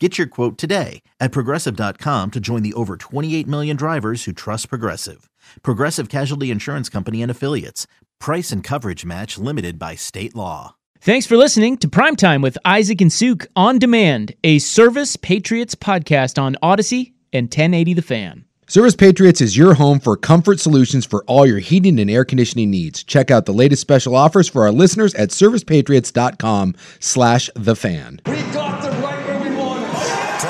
Get your quote today at progressive.com to join the over 28 million drivers who trust Progressive. Progressive Casualty Insurance Company and Affiliates. Price and coverage match limited by state law. Thanks for listening to Primetime with Isaac and Suk on demand, a Service Patriots podcast on Audacy and 1080 The Fan. Service Patriots is your home for comfort solutions for all your heating and air conditioning needs. Check out the latest special offers for our listeners at servicepatriots.com slash the fan. We got them right where we want them.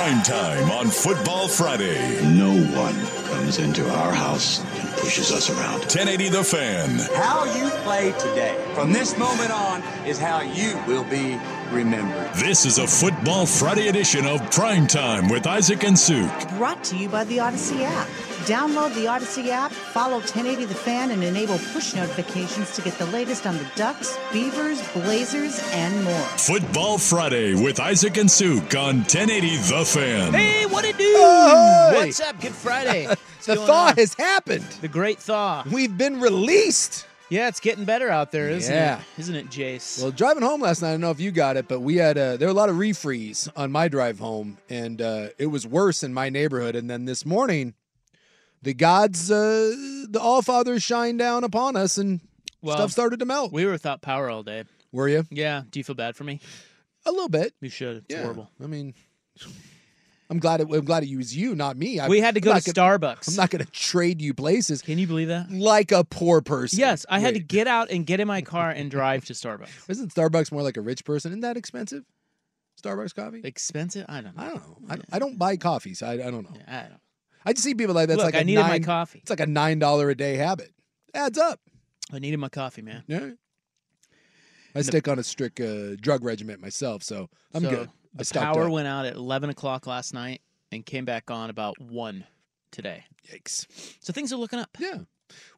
Prime time on Football Friday. No one comes into our house and pushes us around. 1080 The Fan. How you play today, from this moment on, is how you will be remembered. This is a Football Friday edition of Prime Time with Isaac and Suk. Brought to you by the Audacy app. Download the Audacy app, follow 1080 The Fan, and enable push notifications to get the latest on the Ducks, Beavers, Blazers, and more. Football Friday with Isaac and Suk on 1080 The Fan. Hey, what it do? Hey! What's up? Good Friday. The thaw on? has happened. The great thaw. We've been released. Yeah, it's getting better out there, isn't Yeah. it? Isn't it, Jace? Well, driving home last night, I don't know if you got it, but we had uh, there were a lot of refreeze on my drive home, and uh, it was worse in my neighborhood. And then this morning, the gods, uh, the All Fathers, shine down upon us, and Well, stuff started to melt. we were without power all day. were you Yeah. Do you feel bad for me? a little bit? You should. It's yeah. horrible. I mean, I'm glad it. I'm glad it was you, not me. I, we had to go to gonna- Starbucks. I'm not going to trade you places Can you believe that? like a poor person. Yes, I had to get out and get in my car and drive to Starbucks. Isn't Starbucks more like a rich person? Isn't that expensive? Starbucks coffee? Expensive? I don't know. I don't know. I, I don't buy coffees. I, I don't know. Yeah, I don't. I just see people like that's Look, like a I needed nine, my coffee. It's like a nine dollar a day habit. Adds up. I needed my coffee, man. Yeah. I stick on a strict uh, drug regiment myself, so I'm So, good. I The power up. went out at 11 o'clock last night and came back on about 1 today. Yikes. So things are looking up. Yeah.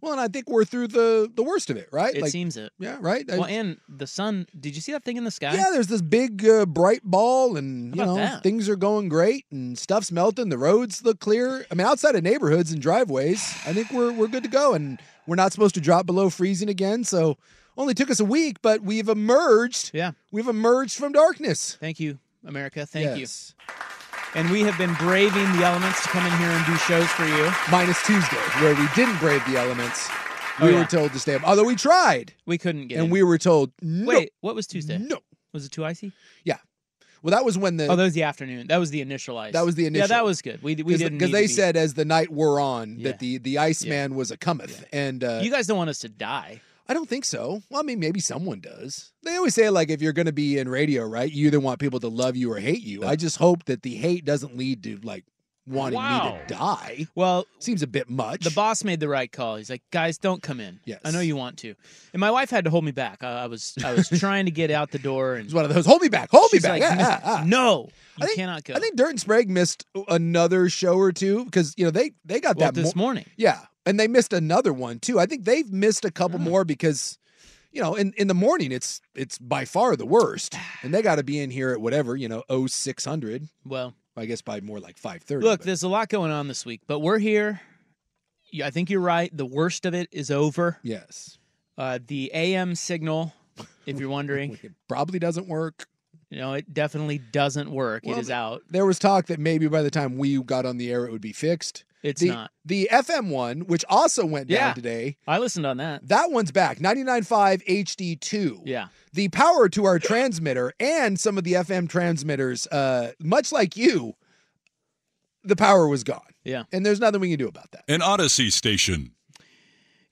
Well, and I think we're through the the worst of it, right? It like, seems it. yeah, right. I- Well, and the sun, did you see that thing in the sky? yeah, there's this big uh, bright ball, and you know that? things are going great, and stuff's melting. The roads look clear. I mean, outside of neighborhoods and driveways, I think we're we're good to go, and we're not supposed to drop below freezing again. So, only took us a week, but we've emerged. Yeah. We've emerged from darkness. Thank you, America. Thank Yes. you. And we have been braving the elements to come in here and do shows for you. Minus Tuesday, where we didn't brave the elements. Oh, We yeah. were told to stay up. Although we tried, We couldn't get and in. we were told no. Wait, what was Tuesday? No. Was it too icy? Yeah. Well, that was when the Oh, that was the afternoon. That was the initial ice. That was the initial. Yeah, that was good. We, we didn't because they be- said as the night wore on Yeah. that the the Iceman was a cometh, and uh, you guys don't want us to die. I don't think so. Well, I mean, maybe someone does. They always say like if you're going to be in radio, right? You either want people to love you or hate you. I just hope that the hate doesn't lead to like wanting Wow. me to die. Well, Seems a bit much. the boss made the right call. He's like, guys, don't come in. Yes. I know you want to. And my wife had to hold me back. I, I was I was trying to get out the door, and It's one of those. Hold me back. Hold me back. like, Ah, ah, ah. no, you I think- cannot go. I think Dirt and Sprague missed another show or two because you know they they got well, that this mo- morning. Yeah, and they missed another one too. I think they've missed a couple more because you know in, in the morning it's it's by far the worst, and they got to be in here at whatever you know oh six hundred. Well, I guess by more like five thirty. look, there's a lot going on this week, but we're here. I think you're right. The worst of it is over. yes, Uh, the AM signal, if you're wondering, it probably doesn't work. you know, it definitely doesn't work. Well, it is out. There was talk that maybe by the time we got on the air it would be fixed. It's the, not. The FM one, which also went Yeah. down today, I listened on that. that one's back. 99.5 HD2. Yeah. the power to our transmitter and some of the FM transmitters, uh, much like you, the power was gone. Yeah. And there's nothing we can do about that. An Audacy station.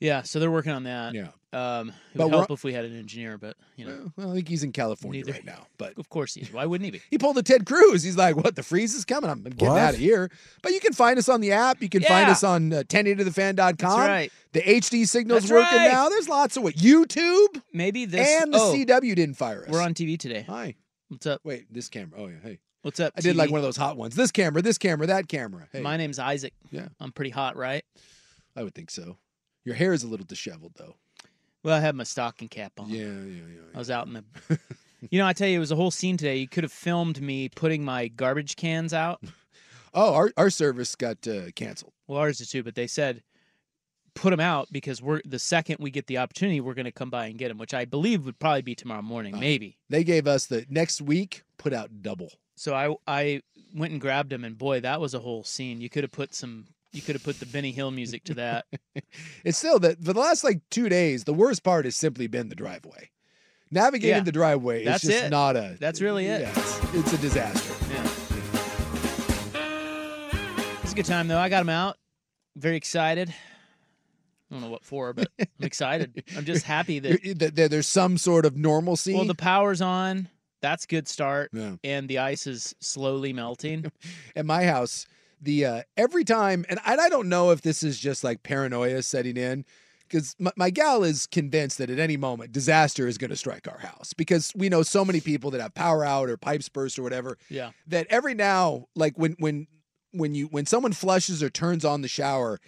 Yeah, so they're working on that. Yeah. Um, it But would we're- help if we had an engineer, but you know, Well, I think he's in California Neither. right now. But of course he is. Why wouldn't he be? he pulled a Ted Cruz. He's like, "What? The freeze is coming. I'm getting What? out of here." But you can find us on the app. You can find Yeah. us on uh, 1080thefan.com. That's right. The HD signal's That's working right. now. There's lots of what YouTube Maybe this and the oh, CW didn't fire us. We're on TV today. Hi. What's up? Wait, this camera. Oh yeah. Hey. What's up? I did like TV? one of those hot ones. This camera, this camera, that camera. Hey. My name's Isaac. Yeah. I'm pretty hot, right? I would think so. Your hair is a little disheveled though. Well, I have my stocking cap on. Yeah, yeah, yeah. I was out in the. you know, I tell you, it was a whole scene today. You could have filmed me putting my garbage cans out. Oh, our our service got uh, canceled. Well, ours did too, but they said put them out because we're the second we get the opportunity, we're going to come by and get them, which I believe would probably be tomorrow morning, maybe. They gave us the next week put out double. So I I went and grabbed them, and boy, that was a whole scene. You could have put some. You could have put the Benny Hill music to that. It's still that for the last like two days, the worst part has simply been the driveway. Navigating Yeah. the driveway is That's just it. not a. That's really it. Yeah, it's, it's a disaster. Yeah. It's a good time though. I got them out. Very excited. I don't know what for, but I'm excited. I'm just happy that that- there's some sort of normalcy. well the power's on. That's a good start. Yeah. And the ice is slowly melting. at my house, the uh, every time, and I, I don't know if this is just like paranoia setting in, because my, my gal is convinced that at any moment disaster is going to strike our house because we know so many people that have power out or pipes burst or whatever. Yeah. That every now, like when when when you when someone flushes or turns on the shower,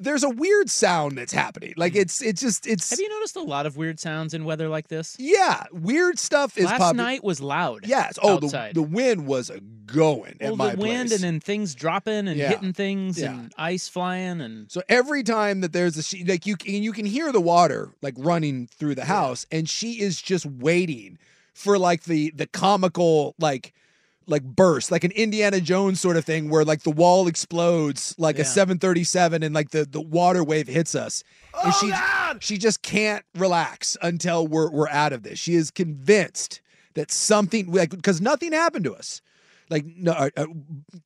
there's a weird sound that's happening. Like mm. it's it's just it's Have you noticed a lot of weird sounds in weather like this? yeah, weird stuff is Last popping. night was loud. Yes. Oh, the, outside. the wind was a going at my the wind place. and then things dropping and Yeah. hitting things Yeah. and ice flying and So every time that there's a she, like you can you can hear the water like running through the house, and she is just waiting for like the the comical like like burst, like an Indiana Jones sort of thing, where like the wall explodes like a 737, and like the the water wave hits us, and she she just can't relax until we're we're out of this. She is convinced that something like because nothing happened to us. Like no, uh, uh,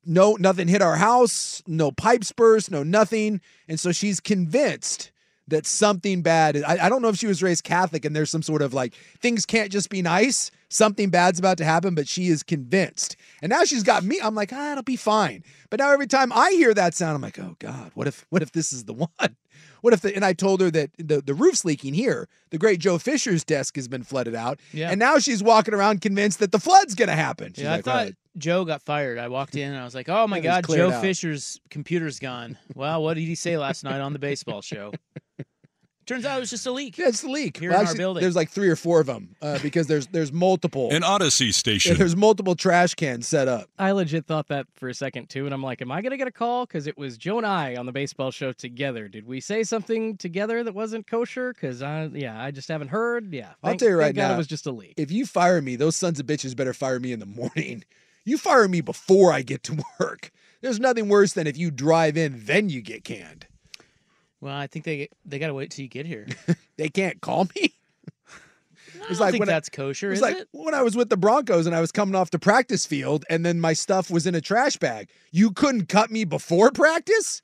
no, nothing hit our house. No pipes burst. No nothing. And so she's convinced that something bad. I, I don't know if she was raised Catholic and there's some sort of like things can't just be nice. Something bad's about to happen, but she is convinced. And now she's got me. I'm like, ah, it'll be fine. But now every time I hear that sound, I'm like, oh God, what if what if this is the one? What if the and I told her that the, the roof's leaking here. The great Joe Fisher's desk has been flooded out. Yeah. And now she's walking around convinced that the flood's gonna happen. She's yeah, like, I thought right." Joe got fired. I walked in and I was like, "Oh my God, Joe out. Fisher's computer's gone." Well, what did he say last night on the baseball show? Turns out it was just a leak. Yeah, it's the leak. Here Well, in our building. There's like three or four of them uh, because there's there's multiple. An Audacy Yeah, station. there's multiple trash cans set up. I legit thought that for a second too, and I'm like, am I gonna get a call? Because it was Joe and I on the baseball show together. Did we say something together that wasn't kosher? Because I, yeah, I just haven't heard. Yeah, I'll tell you right thank God now, it was just a leak. If you fire me, those sons of bitches better fire me in the morning. You fire me before I get to work. There's nothing worse than if you drive in, then you get canned. Well, I think they they got to wait till you get here. They can't call me. I It's don't like think when I- that's kosher, It was is like it? when I was with the Broncos and I was coming off the practice field and then my stuff was in a trash bag. You couldn't cut me before practice?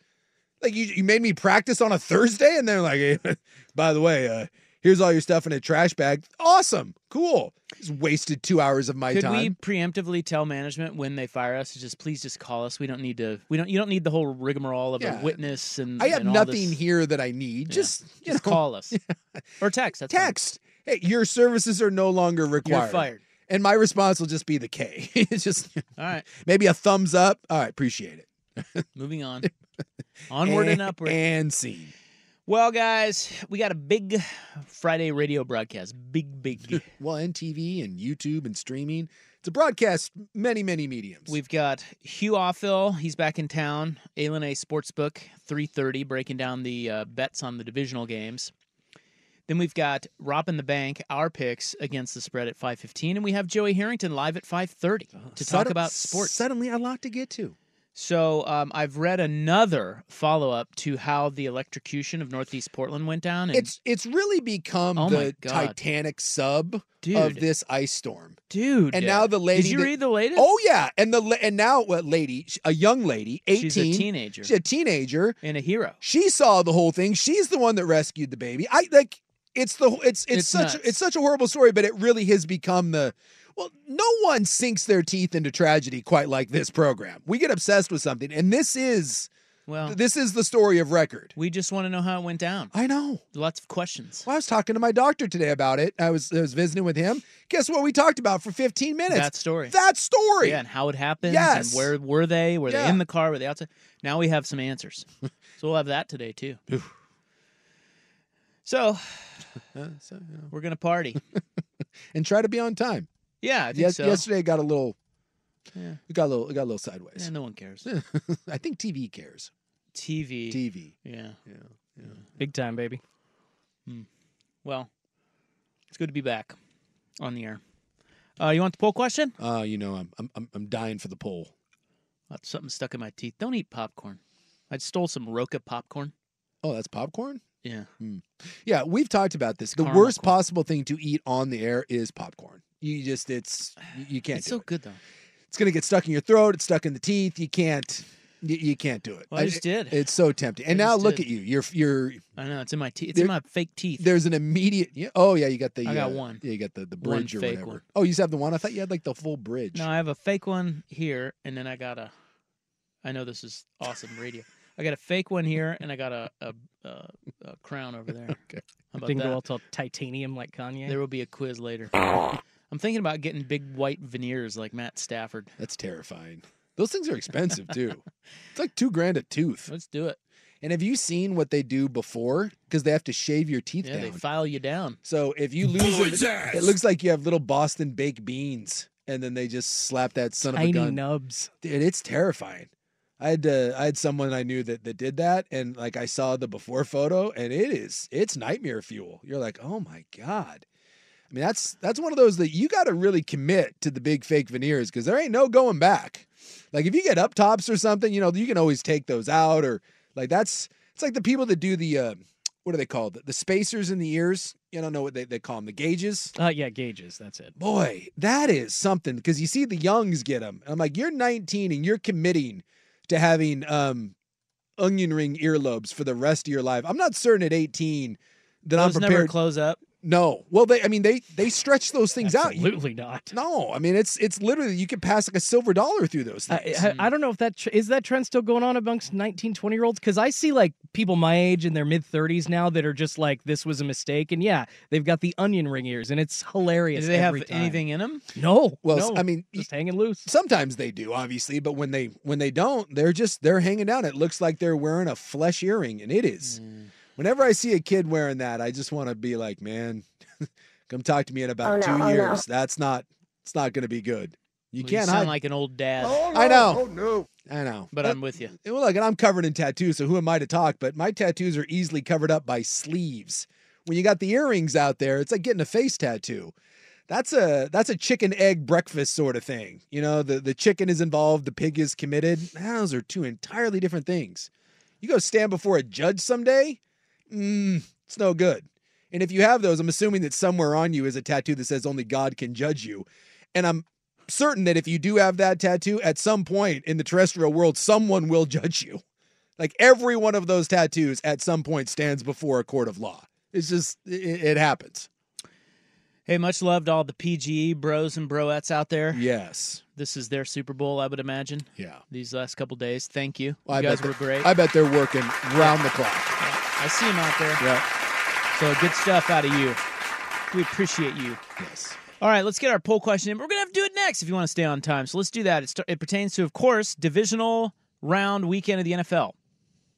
Like you, you made me practice on a Thursday and they're like, hey, by the way, uh, here's all your stuff in a trash bag. Awesome. Cool. Just wasted two hours of my Could time. we preemptively tell management when they fire us to just please just call us? We don't need to. We don't. You don't need the whole rigmarole of Yeah. a witness and. I have and all nothing this. here that I need. Yeah. Just, you Just know, call us or text. That's fine. text. Hey, your services are no longer required. You're fired. And my response will just be the K. it's just All right, maybe a thumbs up. All right, appreciate it. moving on. Onward and upward. And scene. Well, guys, we got a big Friday radio broadcast. Big, big. Well, and TV and YouTube and streaming. It's a broadcast many, many mediums. We've got Hugh Offill. He's back in town. Alien A Sportsbook, 3.30, breaking down the uh, bets on the divisional games. Then we've got Rob in the Bank, our picks against the spread at 5.15. And we have Joey Harrington live at 5.30 to talk Sudden- about sports. Suddenly a lot to get to. So um, I've read another follow up to how the electrocution of Northeast Portland went down. And It's it's really become Oh my the God. Titanic sub of Dude. this ice storm. dude, And now the lady Did you that- read the latest? Oh yeah, and the la- and now what lady, a young lady, 18, she's a teenager she's a teenager. and a hero. She saw the whole thing. She's the one that rescued the baby. I like it's the it's it's, It's such nuts. it's such a horrible story, but it really has become the well, no one sinks their teeth into tragedy quite like this program. We get obsessed with something, and this is Well, this is the story of record. we just want to know how it went down. I know. Lots of questions. Well, I was talking to my doctor today about it. I was I was visiting with him. Guess what we talked about for 15 minutes? That story. That story. Yeah, and how it happened. Yes. And where were they? Were they in the car? Were they outside? Now we have some answers. so we'll have that today too. so Uh, so, you know. we're gonna party. And try to be on time. Yeah, I think Yes, so. yesterday got a little Yeah. it got a little it got a little sideways. Yeah, no one cares. I think TV cares. TV. TV. Yeah. Yeah. Yeah. Big time, baby. Well, it's good to be back on the air. Uh, you want the poll question? Uh, you know, I'm I'm I'm- I'm dying for the poll. Uh, something stuck in my teeth. Don't eat popcorn. I stole some Roca popcorn. Oh, that's popcorn? Yeah. Yeah, we've talked about this. The worst corn. possible thing to eat on the air is popcorn. You just it's you, can't It's so it. good though. It's gonna get stuck in your throat. It's stuck in the teeth. You can't. You, you can't do it. Well, I just did. It's so tempting. And I now look did. at you. You're you're I know it's in my teeth. It's in my fake teeth. there's an immediate. Yeah, oh yeah, you got the. I got uh, one. Yeah, you got the the One bridge or fake whatever. one. Oh, you just have the one. I thought you had like the full bridge. No, I have a fake one here, and then I got a. I know this is awesome radio. I got a fake one here, and I got a a, a, a crown over there. Okay. How about Didn't that? go all till titanium like Kanye. There will be a quiz later. I'm thinking about getting big white veneers like Matt Stafford. That's terrifying. Those things are expensive too. it's like two grand a tooth. Let's do it. And have you seen what they do before? Because they have to shave your teeth Yeah, down. they file you down. So if you lose it, it looks like you have little Boston baked beans, and then they just slap that son Tiny of a gun. nubs. Dude, it's terrifying. I had uh, I had someone I knew that that did that, and like I saw the before photo, and it is it's nightmare fuel. You're like, oh my god. I mean, that's that's one of those that you got to really commit to the big fake veneers because there ain't no going back. Like if you get up tops or something, you know you can always take those out, or like that's it's like the people that do the uh, what are they called? The, the spacers in the ears. You don't know what they, they call them, the gauges. Uh, yeah, gauges. That's it. Boy, that is something because you see the youngs get them. I'm like, you're 19 and you're committing to having um, onion ring earlobes for the rest of your life. I'm not certain at 18 that Those I'm never prepared. close up. No, well, they, I mean, they they stretch those things out. Absolutely not. no, I mean, it's it's literally you can pass like a silver dollar through those I, things. I, I don't know if that tr- is that trend still going on amongst 19, 20 year olds because I see like people my age in their mid 30s now that are just like this was a mistake and yeah they've got the onion ring ears and it's hilarious. Do they have time. anything in them? No. well, no, I mean, just hanging loose. sometimes they do, obviously, but when they when they don't, they're just they're hanging down. It looks like they're wearing a flesh earring, and it is. Mm. Whenever I see a kid wearing that, I just want to be like, man, come talk to me in oh, about two oh, years. That's not it's not going to be good. You Well, can't sound hide. like an old dad, oh, I know. Oh no. I know. but I'm with you. Well, look, and I'm covered in tattoos, so who am I to talk? But my tattoos are easily covered up by sleeves. When you got the earrings out there, it's like getting a face tattoo. That's a that's a chicken egg breakfast sort of thing. You know, the the chicken is involved, the pig is committed. Those are two entirely different things. You go stand before a judge someday, mm, it's no good. And if you have those, I'm assuming that somewhere on you is a tattoo that says only God can judge you. And I'm certain that if you do have that tattoo, at some point in the terrestrial world, someone will judge you. Like every one of those tattoos at some point stands before a court of law. It's just, it, it happens. Hey, much love to all the PGE bros and broettes out there. Yes. This is their Super Bowl, I would imagine. Yeah. These last couple days. Thank you. Well, I guys bet were they- great. I bet they're working round the clock. I see them out there. Yeah. So good stuff out of you. We appreciate you. Yes. All right, let's get our poll question in. We're going to have to do it next if you want to stay on time. So let's do that. It, st- it pertains to, of course, divisional round weekend of the NFL.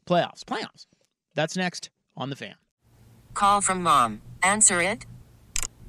Playoffs. Playoffs. That's next on The Fan. Call from mom. Answer it.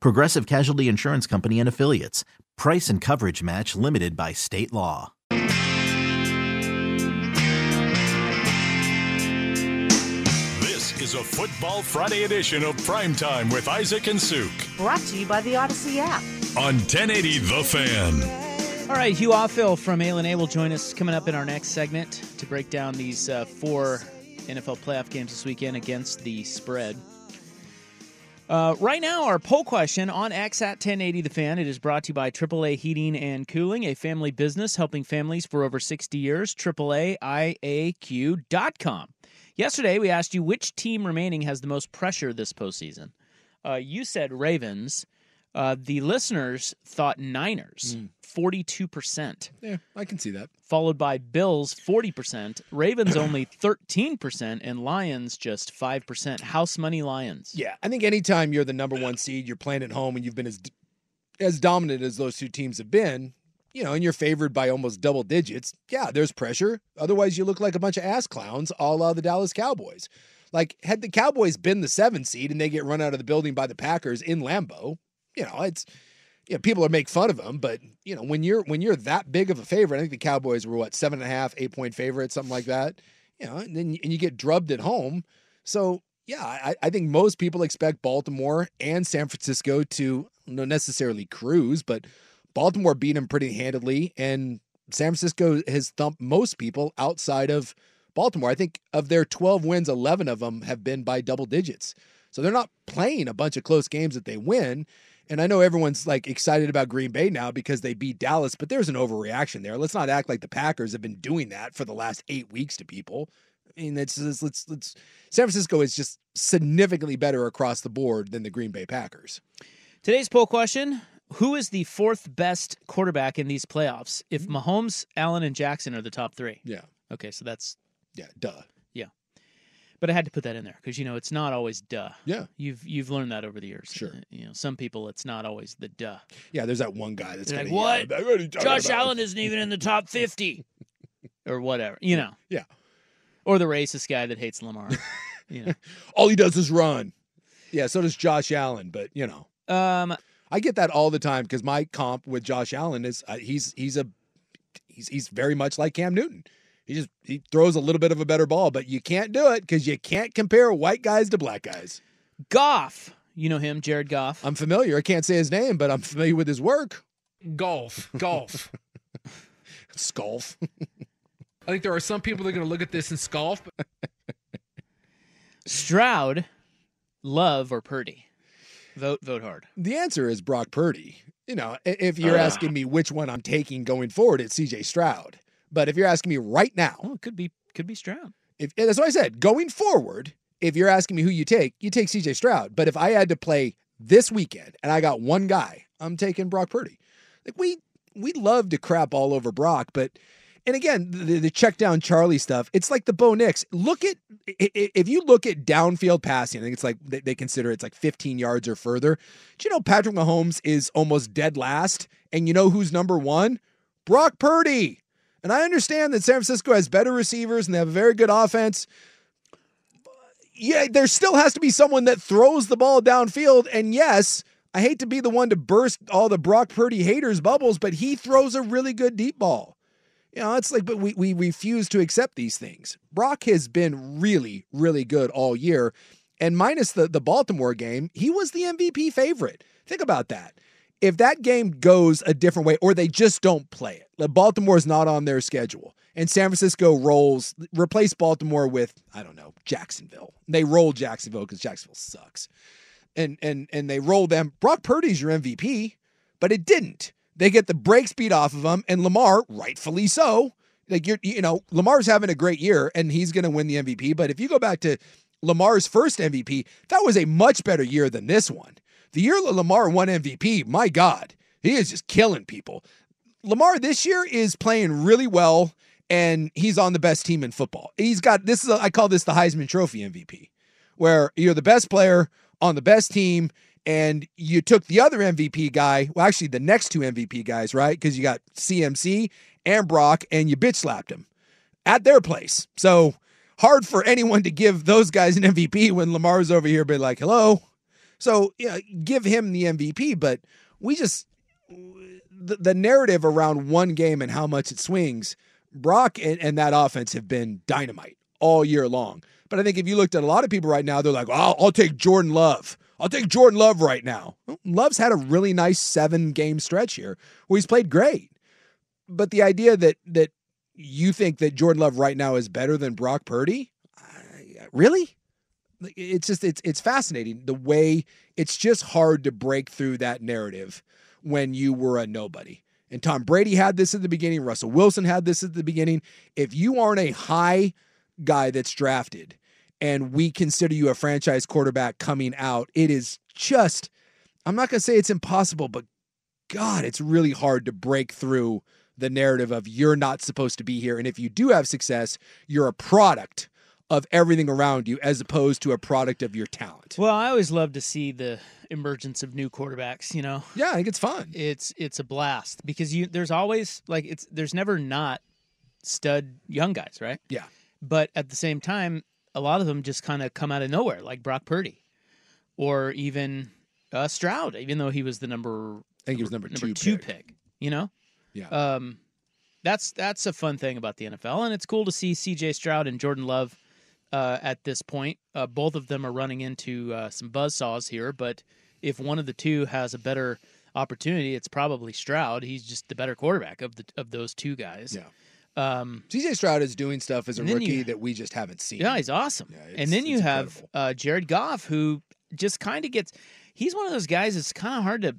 Progressive Casualty Insurance Company and Affiliates. Price and coverage match limited by state law. This is a Football Friday edition of Primetime with Isaac and Suk Brought to you by the Audacy app. on 1080 The Fan. All right, Hugh Offill from A and A will join us coming up in our next segment to break down these uh, four NFL playoff games this weekend against the spread. Uh, right now, our poll question on X at 1080 The Fan. It is brought to you by AAA Heating and Cooling, a family business helping families for over 60 years. AAAIAQ.com. Yesterday, we asked you which team remaining has the most pressure this postseason. Uh, you said Ravens. Uh, the listeners thought Niners, forty-two percent. Yeah, I can see that. Followed by Bills, forty percent. Ravens only thirteen percent, and Lions just five percent. House money Lions. Yeah, I think anytime you're the number one seed, you're playing at home, and you've been as as dominant as those two teams have been, you know, and you're favored by almost double digits. Yeah, there's pressure. Otherwise, you look like a bunch of ass clowns, a la the Dallas Cowboys. Like, had the Cowboys been the seven seed and they get run out of the building by the Packers in Lambeau, you know, it's you know, people are make fun of them, but you know, when you're when you're that big of a favorite, I think the Cowboys were what seven and a half, eight point favorite, something like that. You know, and then and you get drubbed at home. So yeah, I, I think most people expect Baltimore and San Francisco to not necessarily cruise, but Baltimore beat them pretty handedly, and San Francisco has thumped most people outside of Baltimore. I think of their 12 wins, 11 of them have been by double digits. So they're not playing a bunch of close games that they win. And I know everyone's like excited about Green Bay now because they beat Dallas, but there's an overreaction there. Let's not act like the Packers have been doing that for the last eight weeks to people. I mean, it's, it's let's let's San Francisco is just significantly better across the board than the Green Bay Packers. Today's poll question Who is the fourth best quarterback in these playoffs if hmm? Mahomes, Allen, and Jackson are the top three? Yeah. Okay, so that's. Yeah, duh. Yeah. But I had to put that in there because, you know, it's not always duh. Yeah. You've you've learned that over the years. Sure. Uh, You know, some people, it's not always the duh. Yeah, there's that one guy that's They're like, what? "What you talking Josh about?" Allen isn't even in the top 50 or whatever, you know. Yeah. Or the racist guy that hates Lamar. you know. All he does is run. Yeah, so does Josh Allen, but you know. Um, I get that all the time because my comp with Josh Allen is uh, he's he's a he's he's very much like Cam Newton. He just he throws a little bit of a better ball, but you can't do it because you can't compare white guys to black guys. Goff, you know him, Jared Goff. I'm familiar. I can't say his name, but I'm familiar with his work. Golf, golf. Sculf. I think there are some people that are going to look at this and scoff. But Stroud, Love, or Purdy? Vote, vote hard. The answer is Brock Purdy. You know, if you're ah. asking me which one I'm taking going forward, it's CJ Stroud. But if you're asking me right now, oh, it could be could be Stroud. If that's what I said, going forward, if you're asking me who you take, you take CJ Stroud. But if I had to play this weekend and I got one guy, I'm taking Brock Purdy. Like we we love to crap all over Brock, but and again, the, the check down Charlie stuff, it's like the Bo Nix. Look at if you look at downfield passing, I think it's like they, they consider it's like 15 yards or further. Do you know Patrick Mahomes is almost dead last? And you know who's number one? Brock Purdy. And I understand that San Francisco has better receivers and they have a very good offense. Yeah, there still has to be someone that throws the ball downfield. And yes, I hate to be the one to burst all the Brock Purdy haters' bubbles, but he throws a really good deep ball. You know, it's like, but we, we refuse to accept these things. Brock has been really, really good all year. And minus the, the Baltimore game, he was the MVP favorite. Think about that. If that game goes a different way or they just don't play it, Baltimore is not on their schedule, and San Francisco rolls, replace Baltimore with, I don't know, Jacksonville. They roll Jacksonville because Jacksonville sucks. And and and they roll them. Brock Purdy's your MVP, but it didn't. They get the break speed off of him, and Lamar, rightfully so. Like you're, you know, Lamar's having a great year, and he's to win the MVP. But if you go back to Lamar's first MVP, that was a much better year than this one. The year Lamar won MVP, my God, he is just killing people. Lamar this year is playing really well, and he's on the best team in football. He's got this is a, I call this the Heisman Trophy MVP, where you're the best player on the best team, and you took the other MVP guy, well, actually the next two MVP guys, right? Because you got CMC and Brock, and you bitch slapped him at their place. So hard for anyone to give those guys an MVP when Lamar's over here, be like, hello. So yeah, give him the MVP, but we just the, the narrative around one game and how much it swings. Brock and, and that offense have been dynamite all year long. But I think if you looked at a lot of people right now, they're like, well, I'll, I'll take Jordan Love. I'll take Jordan Love right now. Love's had a really nice seven game stretch here where he's played great. But the idea that that you think that Jordan Love right now is better than Brock Purdy, really? It's just it's it's fascinating the way it's just hard to break through that narrative when you were a nobody. And Tom Brady had this at the beginning. Russell Wilson had this at the beginning. If you aren't a high guy that's drafted and we consider you a franchise quarterback coming out, it is just, I'm not going to say it's impossible, but God, it's really hard to break through the narrative of you're not supposed to be here. And if you do have success, you're a product of everything around you as opposed to a product of your talent. Well, I always love to see the emergence of new quarterbacks, you know. Yeah, I think it's fun. It's it's a blast because you there's always like it's there's never not stud young guys, right? Yeah. But at the same time, a lot of them just kind of come out of nowhere, like Brock Purdy, or even uh, Stroud, even though he was the number I think he was number, number two, two pick. pick. You know, Yeah. um, that's that's a fun thing about the NFL, and it's cool to see C.J. Stroud and Jordan Love uh, at this point. Uh, both of them are running into uh, some buzzsaws here, but if one of the two has a better opportunity, it's probably Stroud. He's just the better quarterback of the of those two guys. Yeah. Um, CJ Stroud is doing stuff as a rookie you- that we just haven't seen. yeah, he's awesome. it's- and then you have uh, Jared Goff, who just kind of gets. He's one of those guys. that's kind of hard to.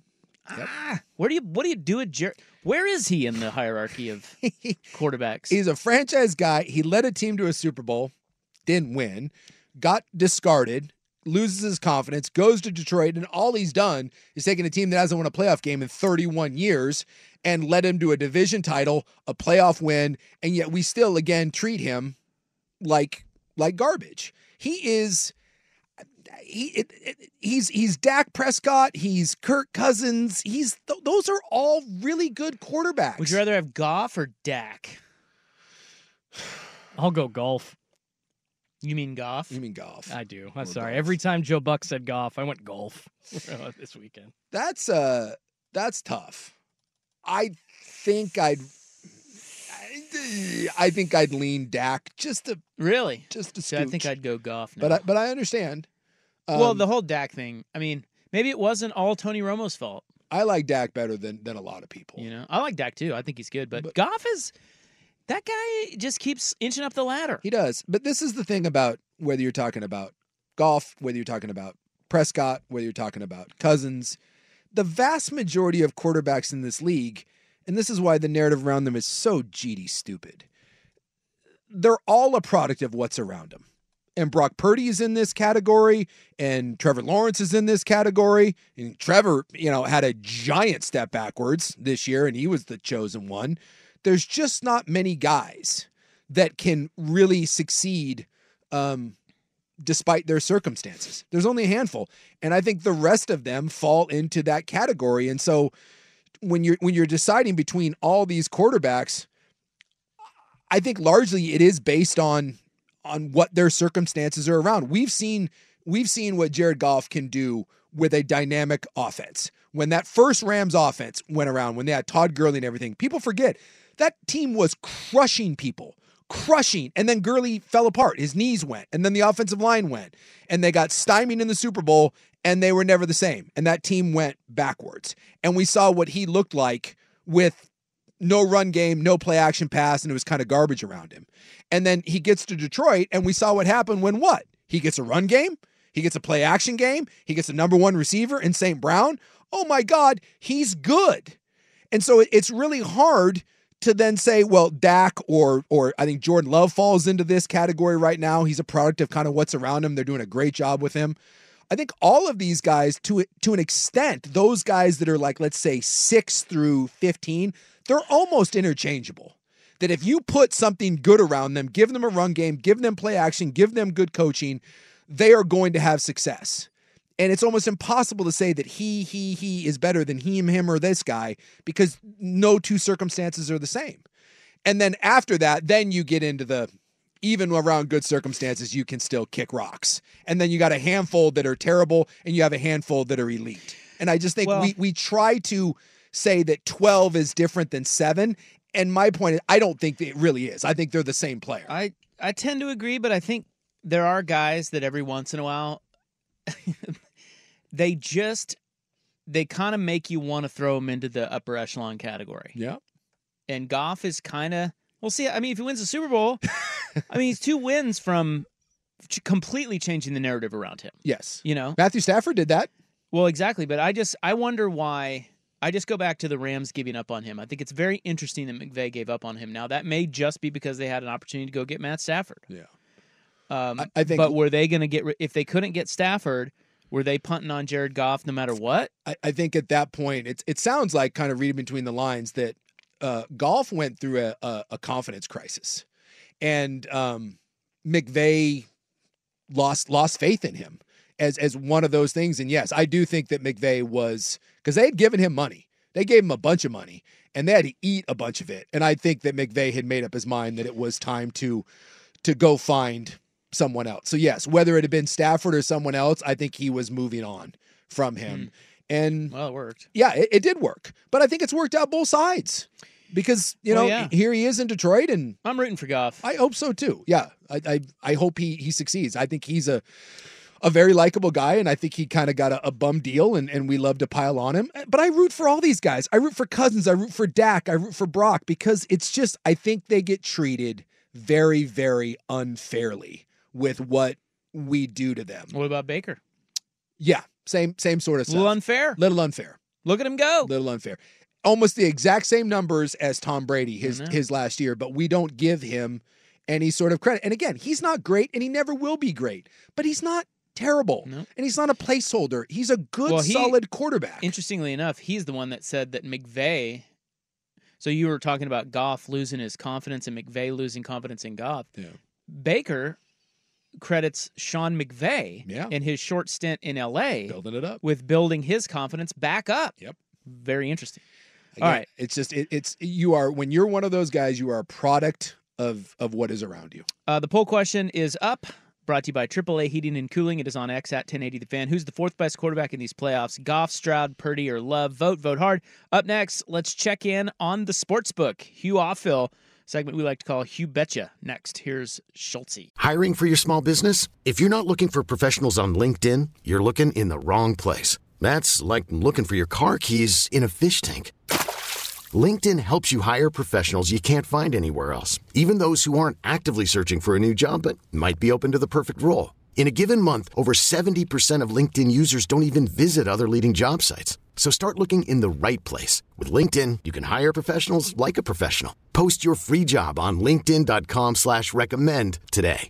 Ah, where do you what do you do at Jared? Where is he in the hierarchy of quarterbacks? He's a franchise guy. He led a team to a Super Bowl, didn't win, got discarded, loses his confidence, goes to Detroit, and all he's done is taken a team that hasn't won a playoff game in 31 years and led him to a division title, a playoff win, and yet we still again treat him like like garbage. He is he it, it- he's he's Dak Prescott, he's Kirk Cousins, he's th- those are all really good quarterbacks. Would you rather have Goff or Dak? I'll go golf. You mean golf? You mean golf? I do. I'm Or sorry. golf. Every time Joe Buck said golf, I went golf this weekend. That's uh that's tough. I think I'd I, think I'd lean Dak just to Really? just to See, I think I'd go Goff. Now. but I, but I understand. well, Um, the whole Dak thing. I mean, maybe it wasn't all Tony Romo's fault. I like Dak better than than a lot of people. You know, I like Dak too. I think he's good, but, Goff is that guy just keeps inching up the ladder. He does. But this is the thing about whether you're talking about golf, whether you're talking about Prescott, whether you're talking about Cousins, the vast majority of quarterbacks in this league, and this is why the narrative around them is so GD stupid. They're all a product of what's around them. And Brock Purdy is in this category, and Trevor Lawrence is in this category. And Trevor, you know, had a giant step backwards this year, and he was the chosen one. There's just not many guys that can really succeed um, despite their circumstances. There's only a handful, and I think the rest of them fall into that category. And so, when you're when you're deciding between all these quarterbacks, I think largely it is based on on what their circumstances are around. We've seen we've seen what Jared Goff can do with a dynamic offense. When that first Rams offense went around, when they had Todd Gurley and everything, people forget That team was crushing people, crushing. And then Gurley fell apart. His knees went, and then the offensive line went, and they got stymied in the Super Bowl, and they were never the same. And that team went backwards. And we saw what he looked like with no run game, no play action pass, and it was kind of garbage around him. And then he gets to Detroit, and we saw what happened when what? He gets a run game, he gets a play action game, he gets a number one receiver in St. Brown. Oh my God, he's good. And so it's really hard to then say, well, Dak or or I think Jordan Love falls into this category right now. He's a product of kind of what's around him. They're doing a great job with him. I think all of these guys, to to an extent, those guys that are like, let's say six through fifteen, they're almost interchangeable. That if you put something good around them, give them a run game, give them play action, give them good coaching, they are going to have success. And it's almost impossible to say that he, he, he is better than him, him, or this guy because no two circumstances are the same. And then after that, then you get into the even around good circumstances, you can still kick rocks. And then you got a handful that are terrible, and you have a handful that are elite. And I just think Well- we we try to say that 12 is different than seven. And my point is, I don't think it really is. I think they're the same player. I I tend to agree, but I think there are guys that every once in a while they just they kind of make you want to throw them into the upper echelon category. Yeah. And Goff is kind of we'll see. I mean, if he wins the Super Bowl, I mean, he's two wins from completely changing the narrative around him. Yes. You know, Matthew Stafford did that. Well, exactly. But I just I wonder why. I just go back to the Rams giving up on him. I think it's very interesting that McVay gave up on him. Now that may just be because they had an opportunity to go get Matt Stafford. Yeah. Um, I- I think- But were they going to get if they couldn't get Stafford? Were they punting on Jared Goff no matter what? I, I think at that point, it's it sounds like kind of reading between the lines that uh, golf went through a, a, a confidence crisis, and um, McVay lost lost faith in him as as one of those things. And yes, I do think that McVay was because they had given him money, they gave him a bunch of money, and they had to eat a bunch of it. And I think that McVay had made up his mind that it was time to to go find someone else. So yes, whether it had been Stafford or someone else, I think he was moving on from him. Hmm. And Well, it worked. yeah, it, it did work. But I think it's worked out both sides. Because, you Well, know, yeah. here he is in Detroit and I'm rooting for Goff. I hope so too. Yeah. I I, I hope he he succeeds. I think he's a a very likable guy, and I think he kind of got a, a bum deal, and, and we love to pile on him. Eh, but I root for all these guys. I root for Cousins. I root for Dak. I root for Brock because it's just I think they get treated very, very unfairly with what we do to them. What about Baker? Yeah, same same sort of stuff. little unfair. Little unfair. Look at him go. Little unfair. Almost the exact same numbers as Tom Brady his his last year, but we don't give him any sort of credit. And again, he's not great and he never will be great, but he's not terrible. And he's not a placeholder. He's a good Well, he- solid quarterback. Interestingly enough, he's the one that said that McVay. So you were talking about Goff losing his confidence and McVay losing confidence in Goff. Yeah. Baker credits Sean McVay Yeah. in his short stint in LA Building it up. with building his confidence back up. Yep. Very interesting. Again, All right. It's just it, it's you are when you're one of those guys, you are a product of of what is around you. Uh, the poll question is up. Brought to you by AAA Heating and Cooling. It is on X at 1080 The Fan. Who's the fourth best quarterback in these playoffs? Goff, Stroud, Purdy, or Love? Vote, vote hard. Up next, let's check in on the sports book. Hugh Offill, segment we like to call Hugh Betcha. Next, here's Schultze. Hiring for your small business? If you're not looking for professionals on LinkedIn, you're looking in the wrong place. That's like looking for your car keys in a fish tank. LinkedIn helps you hire professionals you can't find anywhere else, even those who aren't actively searching for a new job but might be open to the perfect role. In a given month, over 70% of LinkedIn users don't even visit other leading job sites. So start looking in the right place. With LinkedIn, you can hire professionals like a professional. Post your free job on linkedin.com slash recommend today.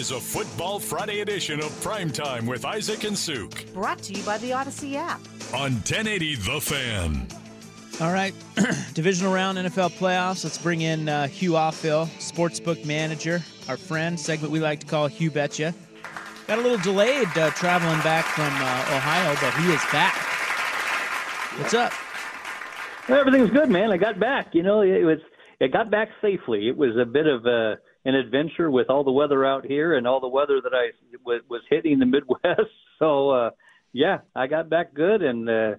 Is a Football Friday edition of Primetime with Isaac and Suk Brought to you by the Audacy app. on 1080 The Fan. All right, divisional round NFL playoffs. Let's bring in uh, Hugh Offill, sportsbook manager, our friend. Segment we like to call Hugh Betcha. Got a little delayed uh, traveling back from uh, Ohio, but he is back. What's up? Everything's good, man. I got back. You know, it was it got back safely. It was a bit of a an adventure with all the weather out here and all the weather that I was, was hitting the Midwest. So uh, yeah, I got back good and uh,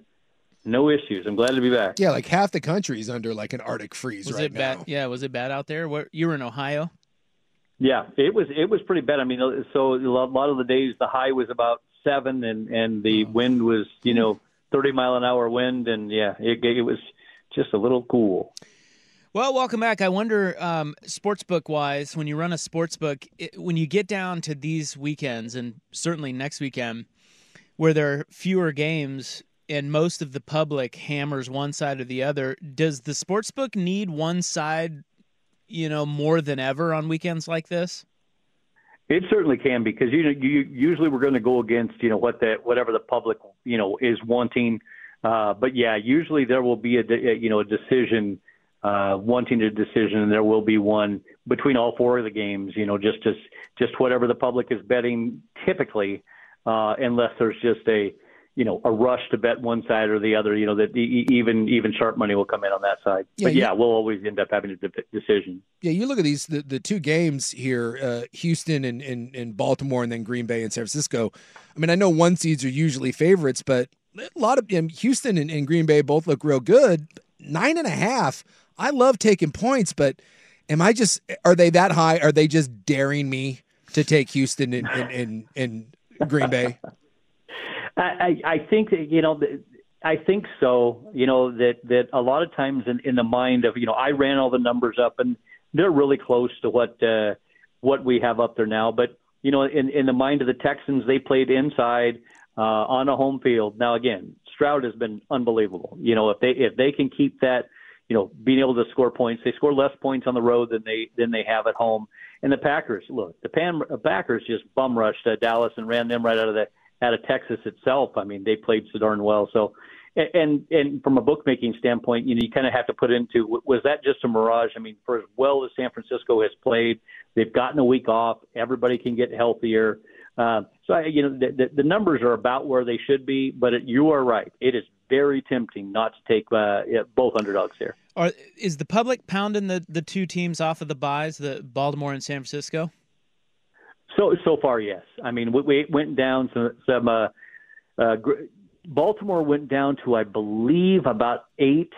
no issues. I'm glad to be back. Yeah, like half the country is under like an Arctic freeze Was right it now. bad? Yeah, was it bad out there? Where you were in Ohio? Yeah, it was it was pretty bad. I mean, so a lot lot of the days the high was about seven, and and the wind was you know thirty mile an hour wind, and yeah, it it was just a little cool. Well, welcome back. I wonder, um, sportsbook wise, when you run a sportsbook, it, when you get down to these weekends, and certainly next weekend, where there are fewer games and most of the public hammers one side or the other, does the sportsbook need one side, you know, more than ever on weekends like this? It certainly can because you you usually we're going to go against you know what the whatever the public you know is wanting, uh, but yeah, usually there will be a de- you know a decision uh, wanting a decision, and there will be one between all four of the games. You know, just just just whatever the public is betting typically, uh, unless there's just a you know a rush to bet one side or the other. You know that e- even even sharp money will come in on that side. Yeah, but you- yeah, we'll always end up having a de- decision. Yeah, you look at these the, the two games here, uh, Houston and, and, and Baltimore, and then Green Bay and San Francisco. I mean, I know one seeds are usually favorites, but a lot of and Houston and, and Green Bay both look real good. Nine and a half. I love taking points, but am I just are they that high? Are they just daring me to take Houston and Green Bay? I, I I think that you know I think so. You know that that a lot of times in, in the mind of you know I ran all the numbers up and they're really close to what uh, what we have up there now. But you know in in the mind of the Texans, they played inside uh, on a home field. Now again, Stroud has been unbelievable. You know if they if they can keep that you know being able to score points, they score less points on the road than they than they have at home. And the Packers, look, the Pan, uh, Packers just bum rushed uh, Dallas and ran them right out of the out of Texas itself. I mean, they played so darn well. So, and and, from a bookmaking standpoint, you know, you kind of have to put into was that just a mirage? I mean, for as well as San Francisco has played, they've gotten a week off. Everybody can get healthier. Um, so, I, you know, the, the, the numbers are about where they should be. But it, you are right; it is very tempting not to take uh, both underdogs here. Are is the public pounding the the two teams off of the byes, the Baltimore and San Francisco? So so far, yes. I mean, we, we went down some. some uh, uh, Gr- Baltimore went down to, I believe, about eight,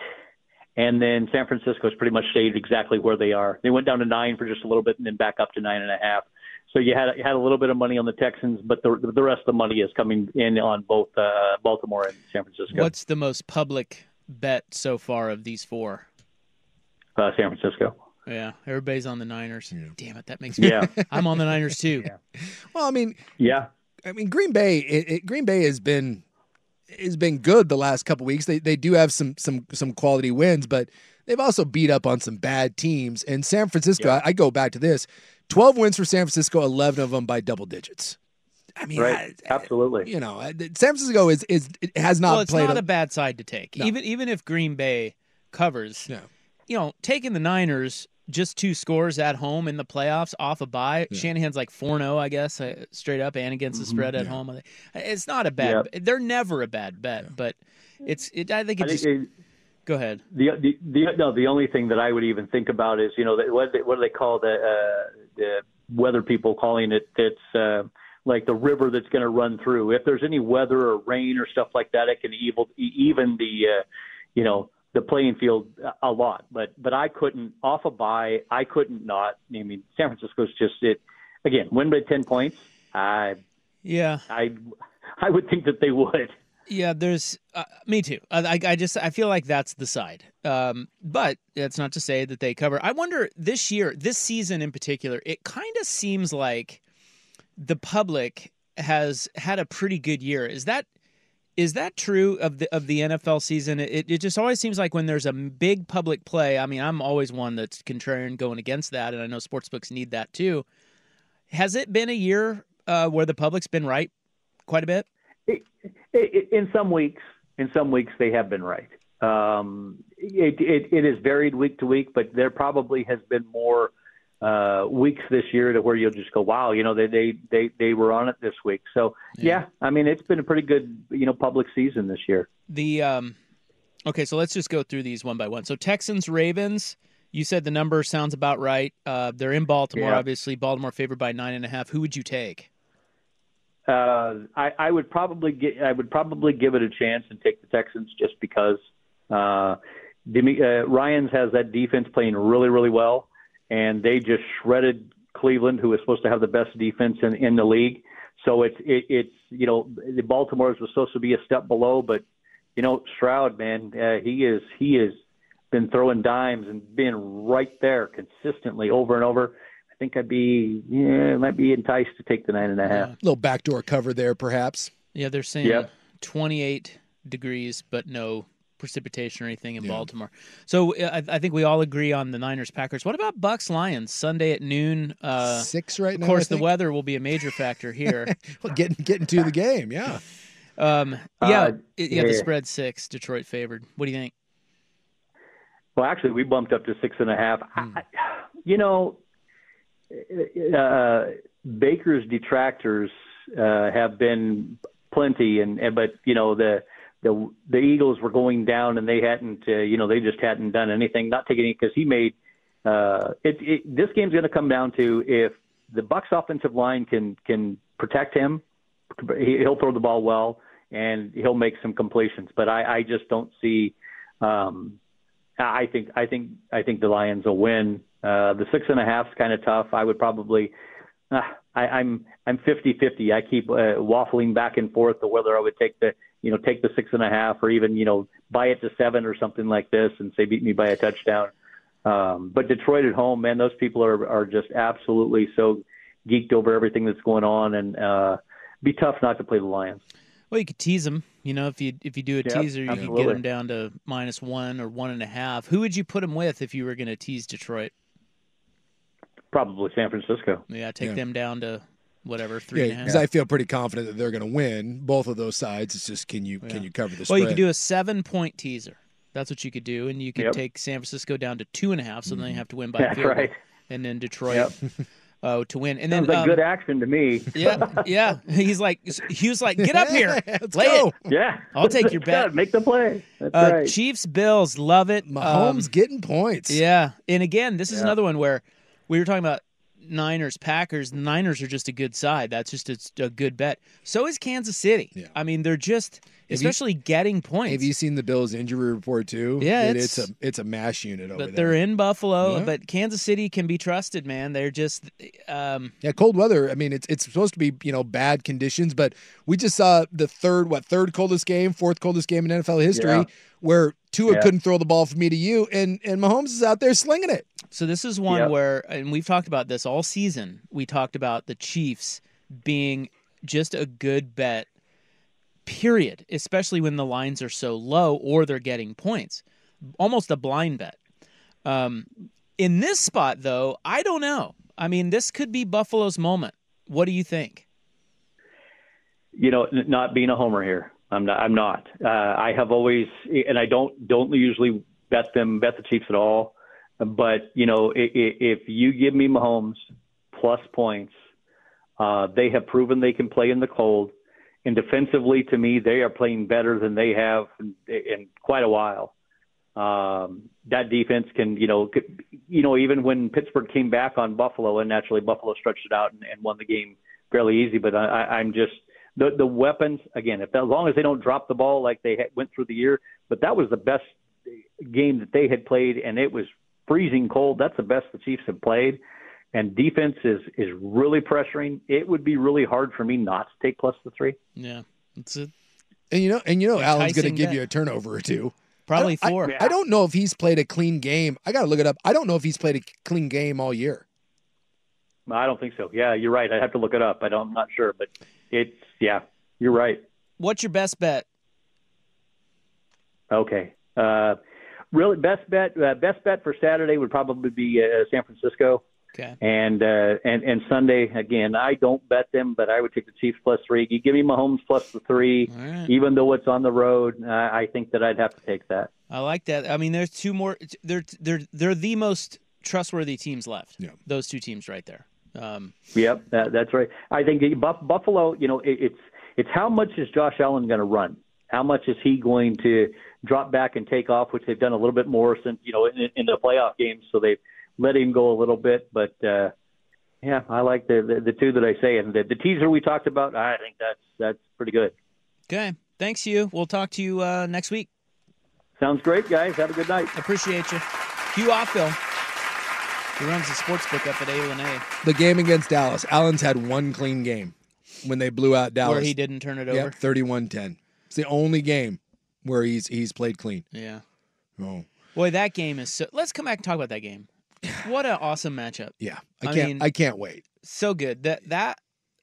and then San Francisco Francisco's pretty much stayed exactly where they are. They went down to nine for just a little bit, and then back up to nine and a half. So you had you had a little bit of money on the Texans, but the the rest of the money is coming in on both uh, Baltimore and San Francisco. What's the most public bet so far of these four? uh, San Francisco? Yeah, everybody's on the Niners. Damn it, that makes me. Yeah. I'm on the Niners too. Well, I mean, yeah. I mean, Green Bay. It, it, Green Bay has been has been good the last couple weeks. They they do have some some some quality wins, but they've also beat up on some bad teams. And San Francisco, I, I go back to this: twelve wins for San Francisco, eleven of them by double digits. I mean, right? Absolutely. You know, uh, San Francisco is is it has not well, it's played not a- a bad side to take. No. Even even if Green Bay covers, Yeah. you know, taking the Niners just two scores at home in the playoffs off a bye. Shanahan's like four zero, I guess, uh, straight up and against the Mhm. spread at Yeah. home. It's not a bad. They're never a bad bet, but it's. It, I think it I just. think it- go ahead. The, the the no the only thing that I would even think about is you know what what do they call the uh, the weather people calling it it's uh, like the river that's going to run through if there's any weather or rain or stuff like that it can evil even the uh, you know the playing field a lot but but I couldn't off a bye. I couldn't not I mean San Francisco's just it again win by ten points I Yeah. I I would think that they would. Yeah, there's uh, me too. I, I I just I feel like that's the side. Um, but that's not to say that they cover. I wonder this year, this season in particular, it kind of seems like the public has had a pretty good year. Is that is that true of the of the NFL season? It it just always seems like when there's a big public play. I mean, I'm always one that's contrarian going against that, and I know sportsbooks need that too. Has it been a year uh, where the public's been right quite a bit? I- I- in some weeks, in some weeks they have been right. Um, it, it it is varied week to week, but there probably has been more uh, weeks this year to where you'll just go, wow, you know, they they they they were on it this week. So yeah, I mean, it's been a pretty good you know public season this year. The um, okay, so let's just go through these one by one. So Texans Ravens. You said the number sounds about right. Uh, they're in Baltimore, Yeah. obviously. Baltimore favored by nine and a half. Who would you take? Uh, I, I would probably get, I would probably give it a chance and take the Texans just because uh, Demi, uh, Ryans has that defense playing really, really well, and they just shredded Cleveland, who was supposed to have the best defense in, in the league. So it's it, it's you know the Baltimore's was supposed to be a step below, but you know Stroud, man, uh, he is he has been throwing dimes and being right there consistently over and over. I think I'd be yeah, might be enticed to take the nine and a half. little backdoor cover there, perhaps. Yeah, they're saying Yep. 28 degrees, but no precipitation or anything in Baltimore. So uh, I, I think we all agree on the Niners Packers. What about Bucs Lions Sunday at noon? Uh, Six right Of course, the weather will be a major factor here. Well, getting getting to the game, yeah. um, yeah, Uh, it- yeah, the spread six. Detroit favored. What do you think? Well, actually, we bumped up to six and a half. I, I- you know, uh, Baker's detractors uh, have been plenty, and, and but you know the the the Eagles were going down, and they hadn't, uh, you know, they just hadn't done anything, not taking because he made. Uh, it, it, this game's going to come down to if the Bucs offensive line can can protect him, he- he'll throw the ball well and he'll make some completions. But I, I just don't see. Um, I think I think I think the Lions will win. Uh, the six and a half is kind of tough. I would probably. Uh, I, I'm I'm 50-50. I keep uh, waffling back and forth to whether I would take the you know take the six and a half or even you know buy it to seven or something like this and say beat me by a touchdown. Um, but Detroit at home, man, those people are are just absolutely so geeked over everything that's going on, and uh, be tough not to play the Lions. Well, you could tease them. You know, if you if you do a Yep, teaser, you could get them down to minus one or one and a half. Who would you put them with if you were going to tease Detroit? Probably San Francisco. Yeah, take Yeah. them down to whatever three Yeah, and a because I feel pretty confident that they're going to win both of those sides. It's just can you can you cover the Well, spread? you could do a seven point teaser. That's what you could do, and you could Yep. take San Francisco down to two and a half, so then you have to win by a That's field right. and then Detroit Yep. uh, to win. And Sounds then like um, good action to me. yeah, yeah. He's like he was like, get up here, Let's lay go. it. Yeah, I'll take your Yeah, bet. Make the play. That's Uh, right. Chiefs Bills love it. Mahomes Um, getting points. Yeah, and again, this is Yeah. another one where we were talking about Niners Packers. The Niners are just a good side. That's just a, a good bet. So is Kansas City. Yeah. I mean, they're just Have you- especially getting points. Have you seen the Bills injury report too? Yeah, It- it's- it's, a it's a mash unit over but there. they're in Buffalo, Yeah. but Kansas City can be trusted, man. They're just um, Yeah, cold weather. I mean, it's it's supposed to be you know bad conditions, but we just saw the third what third coldest game, fourth coldest game in NFL history, Yeah. where Tua Yeah. couldn't throw the ball from me to you, and and Mahomes is out there slinging it. So this is one Yep. where, and we've talked about this all season. We talked about the Chiefs being just a good bet, period. Especially when the lines are so low or they're getting points, almost a blind bet. Um, in this spot, though, I don't know. I mean, this could be Buffalo's moment. What do you think? you know, n- not being a homer here. I'm not. I'm not. Uh, I have always, and I don't don't usually bet them bet the Chiefs at all. But you know, i- i- if you give me Mahomes plus points, uh, they have proven they can play in the cold. And defensively, to me, they are playing better than they have in, in quite a while. Um, that defense can, you know, could, you know, even when Pittsburgh came back on Buffalo, and naturally Buffalo stretched it out and, and won the game fairly easy. But I, I'm just the the weapons again. If as long as they don't drop the ball like they had, went through the year, but that was the best game that they had played, and it was freezing cold. That's the best the Chiefs have played. And defense is is really pressuring. It would be really hard for me not to take plus the three. Yeah, it's a, And you know, and you know, Allen's going to give bet. you a turnover or two. probably I four. I, I don't know if he's played a clean game. I got to look it up. I don't know if he's played a clean game all year. I don't think so. Yeah, you're right. I have to look it up. I don't. I'm not sure, but it's yeah. You're right. What's your best bet? Okay. Uh, really, best bet. Uh, best bet for Saturday would probably be uh, San Francisco. Okay. And uh, and and Sunday again. I don't bet them, but I would take the Chiefs plus three. You give me Mahomes plus the three, All right. even though it's on the road. Uh, I think that I'd have to take that. I like that. I mean, there's two more. They're they're they're the most trustworthy teams left. Yeah. Those two teams right there. Um, Yep, that, that's right. I think Buff- Buffalo, you know, it, it's it's how much is Josh Allen going to run? How much is he going to drop back and take off, which they've done a little bit more since you know in, in the playoff games, so they've let him go a little bit. But uh, yeah, I like the, the the two that I say, and the, the teaser we talked about. I think that's that's pretty good. okay. Thanks, you. We'll talk to you uh, next week. Sounds great, guys. Have a good night. Appreciate you. Hugh Offville. He runs the sports book up at A and A, The game against Dallas, Allen's had one clean game when they blew out Dallas. where he didn't turn it over. Yep, 31-10. It's the only game where he's he's played clean. Yeah. Oh. Boy, that game is so. Let's come back and talk about that game. What an awesome matchup. Yeah. I I can't mean- I can't wait. So good. That that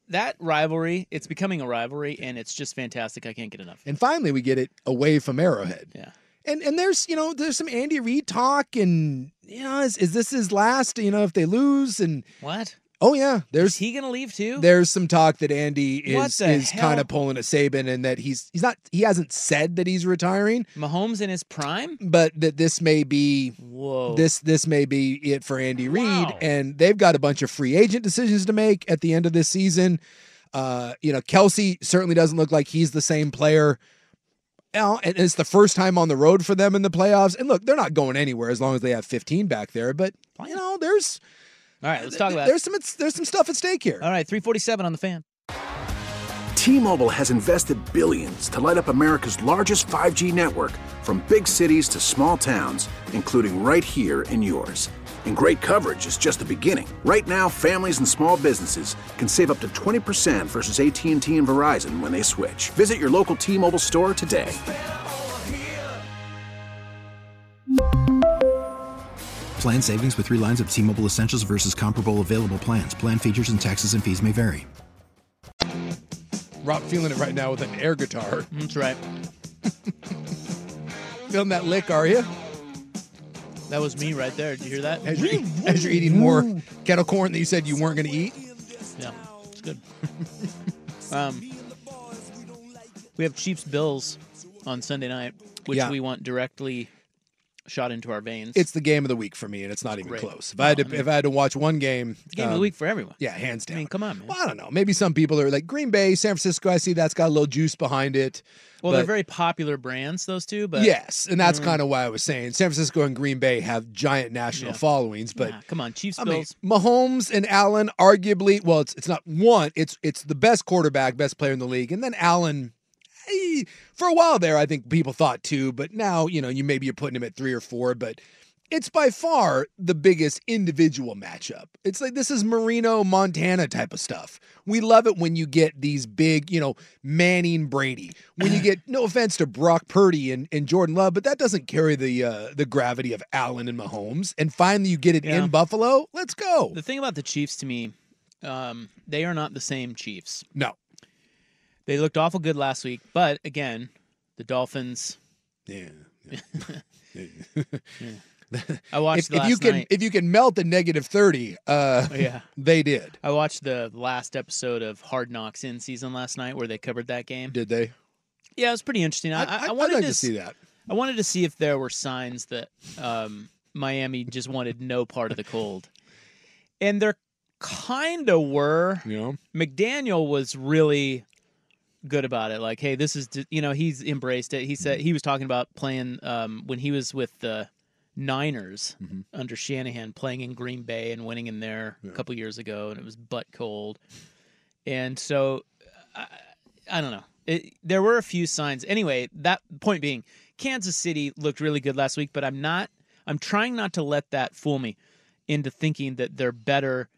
that rivalry. It's becoming a rivalry, and it's just fantastic. I can't get enough. And finally we get it away from Arrowhead. Yeah. And and there's you know there's some Andy Reid talk and you know is, is this his last you know if they lose and What? oh yeah there's Is he gonna leave too? there's some talk that Andy is is kind of pulling a Saban and that he's he's not he hasn't said that he's retiring Mahomes in his prime. but that this may be Whoa. this this may be it for Andy Reid and they've got a bunch of free agent decisions to make at the end of this season. Uh, you know, Kelce certainly doesn't look like he's the same player. You know, and it's the first time on the road for them in the playoffs. And look, they're not going anywhere as long as they have 15 back there. But you know, there's All right, let's talk about. there's some there's some stuff at stake here. All right, three forty-seven on the fan. T-Mobile has invested billions to light up America's largest 5G network from big cities to small towns, including right here in yours. And great coverage is just the beginning. Right now, families and small businesses can save up to 20% versus AT&T and Verizon when they switch. Visit your local T-Mobile store today. Plan savings with three lines of T Mobile Essentials versus comparable available plans. Plan features and taxes and fees may vary. Rob feeling it right now with an air guitar. That's right. Feeling that lick, are you? That was me right there. Did you hear that? As you're, eat- as you're eating more kettle corn that you said you weren't going to eat. Yeah, it's good. um, we have Chiefs Bills on Sunday night, which Yeah. we want directly shot into our veins. It's the game of the week for me, and it's not even Great. close. If I had to, I mean- if I had to watch one game, game of the um, week for everyone. Yeah, hands down. I mean, come on, man. Well, I don't know. Maybe some people are like Green Bay, San Francisco. I see that's got a little juice behind it. Well, but- they're very popular brands, those two. But yes, and that's Mm. kind of why I was saying San Francisco and Green Bay have giant national Yeah. followings, but Nah, come on, Chiefs I mean, Bills. Mahomes and Allen, arguably, well, it's it's not one. It's it's the best quarterback, best player in the league, and then Allen. Eh, For a while there, I think people thought two, but now you know you maybe you're putting him at three or four, but it's by far the biggest individual matchup. It's like this is Marino Montana type of stuff. We love it when you get these big, you know, Manning Brady. When you get no offense to Brock Purdy and, and Jordan Love, but that doesn't carry the uh, the gravity of Allen and Mahomes. And finally you get it Yeah. in Buffalo. Let's go. The thing about the Chiefs to me, um, they are not the same Chiefs. No. They looked awful good last week, but again, the Dolphins. Yeah. I watched if, the if you can night. if you can melt the negative 30, uh Yeah. they did. I watched the last episode of Hard Knocks in season last night where they covered that game. Did they? Yeah, it was pretty interesting. I, I, I'd wanted like to s- see that. I wanted to see if there were signs that um, Miami just wanted no part of the cold, and there kind of were. Yeah. McDaniel was really good about it. Like, hey, this is you know he's embraced it. He said he was talking about playing um, when he was with the Niners Mm-hmm. under Shanahan, playing in Green Bay and winning in there a couple years ago, and it was butt cold. And so, I, I don't know. It, there were a few signs. Anyway, that point being, Kansas City looked really good last week, but I'm not. I'm trying not to let that fool me into thinking that they're better.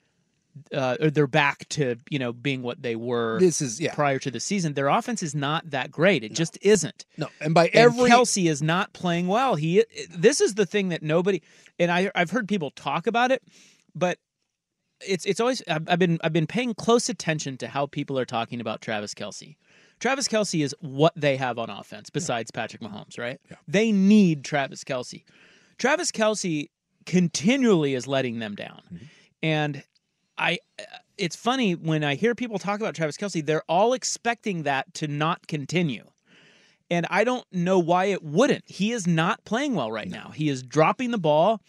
Uh, or they're back to you know being what they were. This is- yeah. prior to the season. Their offense is not that great. It just isn't. No, and by And every Kelce is not playing well. He this is the thing that nobody and I I've heard people talk about it, but it's it's always I've, I've been I've been paying close attention to how people are talking about Travis Kelce. Travis Kelce is what they have on offense besides Patrick Mahomes, right? They need Travis Kelce. Travis Kelce continually is letting them down, and I. Uh, it's funny when I hear people talk about Travis Kelce, they're all expecting that to not continue. And I don't know why it wouldn't. He is not playing well right now. He is dropping the ball.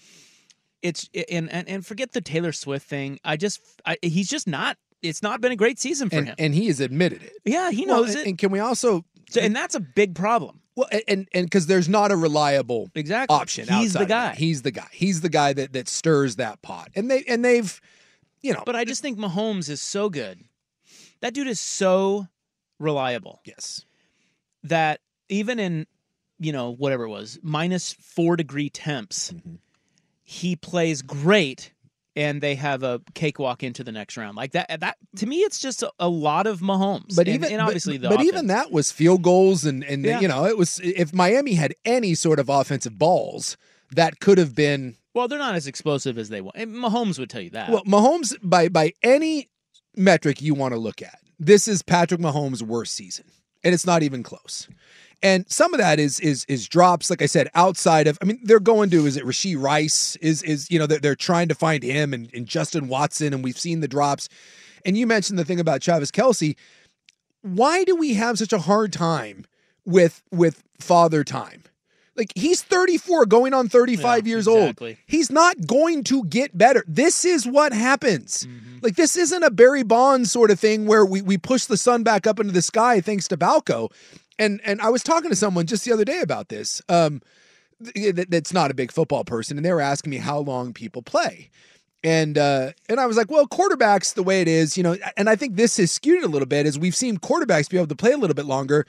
It's and and, and forget the Taylor Swift thing. I just I, he's just not. It's not been a great season for and, him. and he has admitted it. yeah, he Well, knows and, it. And can we also So, and that's a big problem. Well, and- and because there's not a reliable exactly option. He's the guy. He's the guy. He's the guy that that stirs that pot. And they and they've, you know. But I just think Mahomes is so good. That dude is so reliable. Yes. That even in, you know, whatever it was, minus four degree temps, Mm-hmm. he plays great and they have a cakewalk into the next round. Like that that to me it's just a, a lot of Mahomes. But and, even and obviously but, but even that was field goals and and Yeah. you know it was if Miami had any sort of offensive balls that could have been Well, they're not as explosive as they want. And Mahomes would tell you that. well Mahomes by by any metric you want to look at this is Patrick Mahomes' worst season and it's not even close. And some of that is is is drops, like I said, outside of. I mean, they're going to is it Rashee Rice is is you know they're, they're trying to find him and, and Justin Watson, and we've seen the drops. And you mentioned the thing about Travis Kelce. Why do we have such a hard time with with father time? Like he's 34 going on 35 years exactly. old. He's not going to get better. This is what happens. Like this isn't a Barry Bonds sort of thing where we we push the sun back up into the sky thanks to Balco. And and I was talking to someone just the other day about this. Um th- that's not a big football person and they were asking me how long people play. And uh, and I was like, well, quarterbacks the way it is, you know, and I think this is skewed a little bit, is we've seen quarterbacks be able to play a little bit longer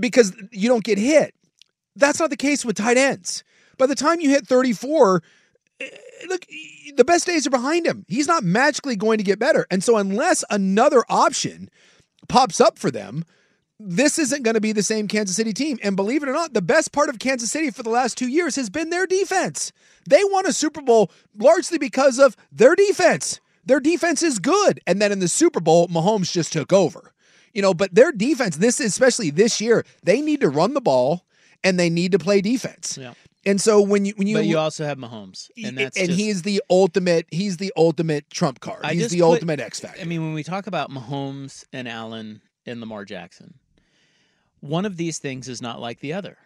because you don't get hit. That's not the case with tight ends. By the time you hit 34, eh, look, the best days are behind him. He's not magically going to get better. And so unless another option pops up for them, this isn't going to be the same Kansas City team. And believe it or not, the best part of Kansas City for the last two years has been their defense. They won a Super Bowl largely because of their defense. Their defense is good. And then in the Super Bowl, Mahomes just took over. You know, but their defense, this especially this year, they need to run the ball and they need to play defense. Yeah. And so when you when you, but you also have Mahomes, and that's and just, he's the ultimate he's the ultimate trump card. I he's the put- ultimate X factor. I mean, when we talk about Mahomes and Allen and Lamar Jackson, one of these things is not like the other.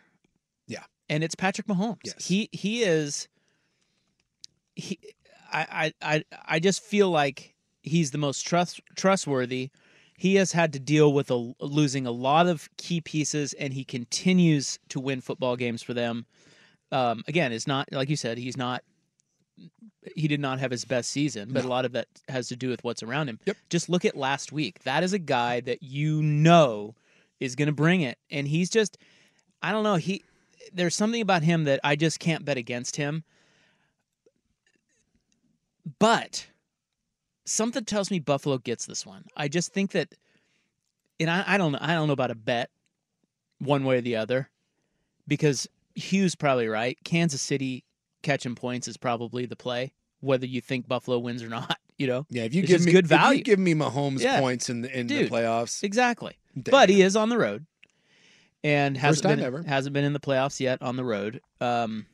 Yeah. And it's Patrick Mahomes. Yes. He he is he I I I, I just feel like he's the most trust trustworthy. He has had to deal with a, losing a lot of key pieces, and he continues to win football games for them. Um, again, it's not like you said. He's not he did not have his best season, but a lot of that has to do with what's around him. Yep. Just look at last week. That is a guy that you know is going to bring it, and he's just I don't know. He there's something about him that I just can't bet against him. But something tells me Buffalo gets this one. I just think that, and I, I don't know. I don't know about a bet, one way or the other, because Hugh's probably right. Kansas City catching points is probably the play, whether you think Buffalo wins or not. You know, yeah, if you It's give me good value. give me Mahomes Yeah. points in the in Dude, the playoffs. exactly. Damn. But he is on the road, and hasn't been ever. hasn't been in the playoffs yet on the road. Um,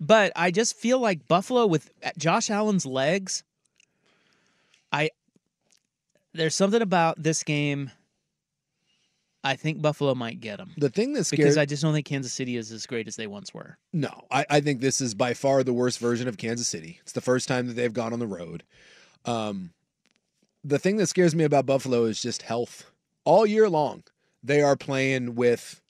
but I just feel like Buffalo with Josh Allen's legs. I there's something about this game. I think Buffalo might get them. The thing that scares because I just don't think Kansas City is as great as they once were. No, I, I think this is by far the worst version of Kansas City. It's the first time that they've gone on the road. Um, the thing that scares me about Buffalo is just health. All year long, they are playing with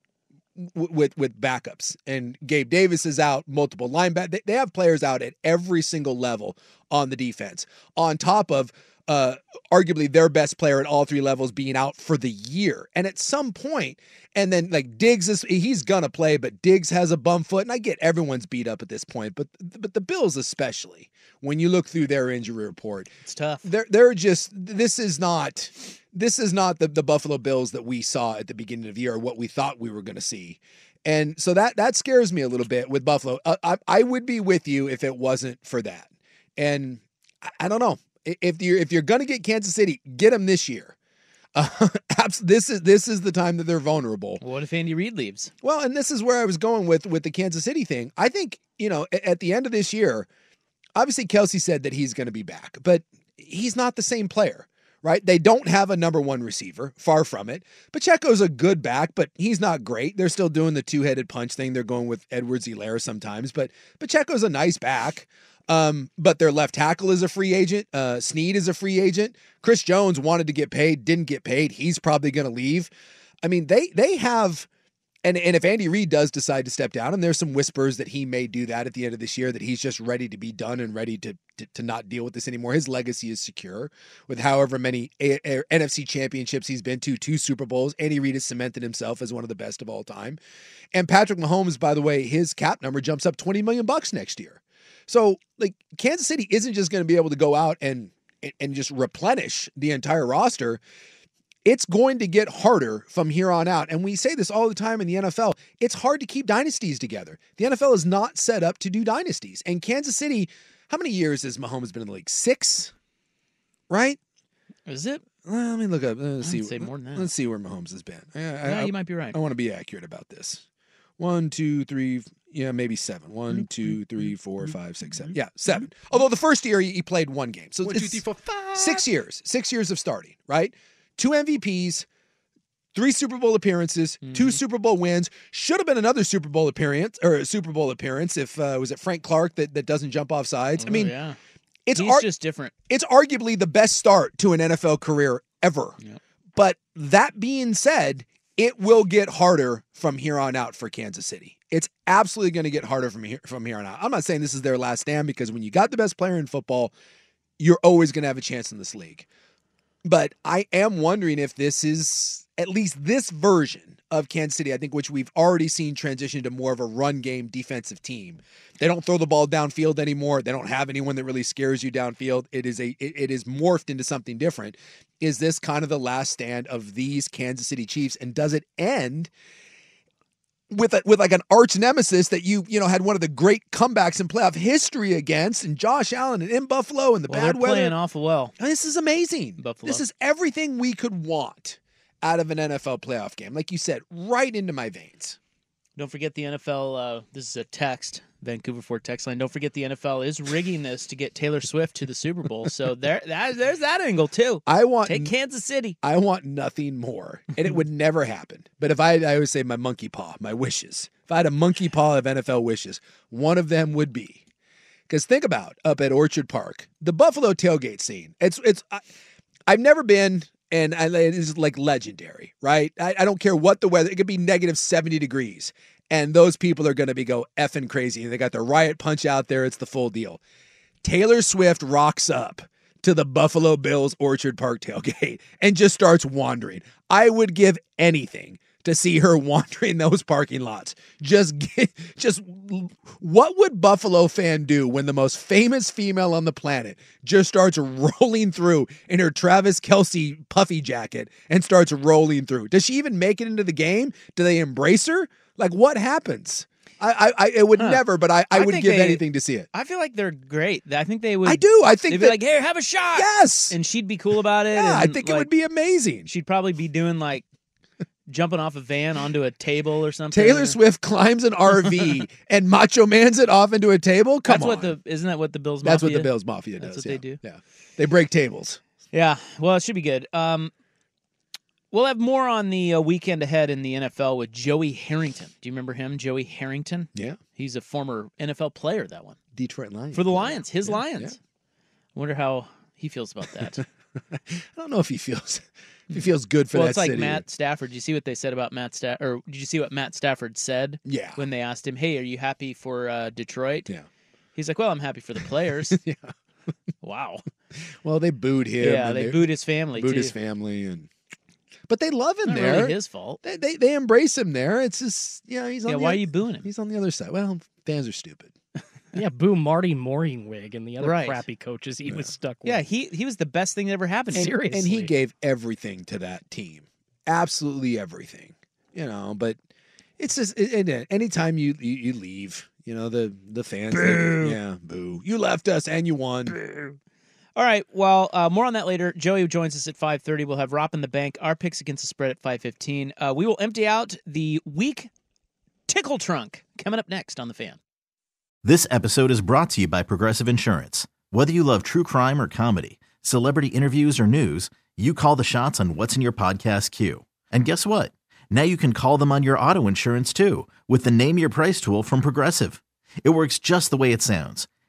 with with backups, and Gabe Davis is out. Multiple linebackers. They, they have players out at every single level on the defense. On top of uh, arguably their best player at all three levels being out for the year. And at some point, and then like Diggs is he's gonna play, but Diggs has a bum foot, and I get everyone's beat up at this point, but but the Bills especially when you look through their injury report, It's tough. they're they're just this is not this is not the, the Buffalo Bills that we saw at the beginning of the year, or what we thought we were gonna see. And so that that scares me a little bit with Buffalo. Uh, I, I would be with you if it wasn't for that. And I, I don't know I- if you're if you're gonna get Kansas City, get them this year. Uh, this is this is the time that they're vulnerable. What if Andy Reid leaves? Well, and this is where I was going with with the Kansas City thing. I think you know at the end of this year, obviously Kelce said that he's going to be back, but he's not the same player, right? They don't have a number one receiver, far from it. Pacheco's a good back, but he's not great. They're still doing the two headed punch thing. They're going with Edwards Helaire sometimes, but Pacheco's a nice back. Um, but their left tackle is a free agent. Uh, Sneed is a free agent. Chris Jones wanted to get paid, didn't get paid. He's probably going to leave. I mean, they they have and and if Andy Reid does decide to step down, and there's some whispers that he may do that at the end of this year, that he's just ready to be done and ready to to, to not deal with this anymore. His legacy is secure with however many A- A- NFC championships he's been to, two Super Bowls. Andy Reid has cemented himself as one of the best of all time. And Patrick Mahomes, by the way, his cap number jumps up 20 million bucks next year. So like Kansas City isn't just going to be able to go out and and just replenish the entire roster it's going to get harder from here on out. And we say this all the time in the NFL. It's hard to keep dynasties together. The NFL is not set up to do dynasties. And Kansas City, how many years has Mahomes been in the league? Six, right? Is it? Well, let me look up. Let's see. say more than that. Let's see where Mahomes has been. I, Yeah, I- you might be right. I want to be accurate about this. One, two, three. Yeah, maybe seven. One, mm-hmm. two, three, mm-hmm. four, mm-hmm. five, six, seven. Yeah, seven. Although the first year he played one game, so One, it's three, four, five. six years. Six years of starting. Right. Two MVPs, three Super Bowl appearances, two Super Bowl wins. Should have been another Super Bowl appearance or a Super Bowl appearance if uh, was it Frank Clark that, that doesn't jump off sides. I Oh, mean, yeah. it's ar- just different. It's arguably the best start to an NFL career ever. But that being said, it will get harder from here on out for Kansas City. It's absolutely going to get harder from here from here on out. I'm not saying this is their last stand because when you got the best player in football, you're always going to have a chance in this league. But I am wondering if this is at least this version of Kansas City, I think, which we've already seen transition to more of a run game defensive team. They don't throw the ball downfield anymore. They don't have anyone that really scares you downfield. It is a it, it is morphed into something different. Is this kind of the last stand of these Kansas City Chiefs? And does it end with a, with like an arch nemesis that you you know had one of the great comebacks in playoff history against, and Josh Allen and in Buffalo and the Well, bad they're weather? playing awful well. This is amazing. Buffalo. This is everything we could want out of an NFL playoff game. Like you said, right into my veins. Don't forget the NFL. Uh, this is a text, Vancouver Ford text line. Don't forget the NFL is rigging this to get Taylor Swift to the Super Bowl. So there, that, there's that angle too. I want Take Kansas City. I want nothing more, and it would never happen. But if I, I always say my monkey paw, my wishes. If I had a monkey paw of NFL wishes, one of them would be because think about up at Orchard Park, the Buffalo tailgate scene. It's it's. I, I've never been, and I, it is like legendary, right? I, I don't care what the weather. It could be negative seventy degrees, and those people are going to be go effing crazy. They got their riot punch out there. It's the full deal. Taylor Swift rocks up to the Buffalo Bills Orchard Park tailgate and just starts wandering. I would give anything to see her wandering those parking lots. Just get, just what would Buffalo fan do when the most famous female on the planet just starts rolling through in her Travis Kelce puffy jacket and starts rolling through? Does she even make it into the game? Do they embrace her? Like what happens? I, I, I it would Huh. never, but I, I, would give they- anything to see it. I feel like they're great. I think they would. I do. I think they'd be like, "Here, have a shot." Yes, and she'd be cool about it. Yeah, I think it would be amazing. She'd probably be doing like jumping off a van onto a table or something. Taylor Swift climbs an RV and Macho Man's it off into a table. Come That's on, what the isn't that what the Bills? that's what Mafia- the Bills Mafia That's does. what yeah. they do. Yeah, they break tables. Yeah, well, it should be good. Um, we'll have more on the uh, weekend ahead in the NFL with Joey Harrington. Do you remember him, Joey Harrington? Yeah, he's a former NFL player. That one Detroit Lions for the. Lions, his Yeah, Lions. I wonder how he feels about that. I don't know if he feels if he feels good for well, that it's like city. Matt Stafford. Did you see what they said about Matt Stafford? Or did you see what Matt Stafford said? Yeah. When they asked him, "Hey, are you happy for uh, Detroit?" Yeah. He's like, "Well, I'm happy for the players." yeah. wow. Well, they booed him. Yeah, they booed his family, Booed too. his family, and but they love him Not there. really his fault. They, they they embrace him there. It's just yeah, he's on Yeah, the why oth- are you booing him? He's on the other side. Well, fans are stupid. Yeah, boo Marty Mornhinweg and the other Right. crappy coaches he was stuck with. Yeah, he he was the best thing that ever happened. and, to him. and he gave everything to that team, absolutely everything. You know, but it's just it, it, anytime you, you you leave, you know the the fans, they- yeah, boo, you left us and you won. All right. Well, uh, more on that later. Joey joins us at five thirty. We'll have Rop in the bank. Our picks against the spread at five fifteen. Uh, we will empty out the week tickle trunk coming up next on the fan. This episode is brought to you by Progressive Insurance. Whether you love true crime or comedy, celebrity interviews or news, you call the shots on what's in your podcast queue. And guess what? Now you can call them on your auto insurance too with the Name Your Price tool from Progressive. It works just the way it sounds.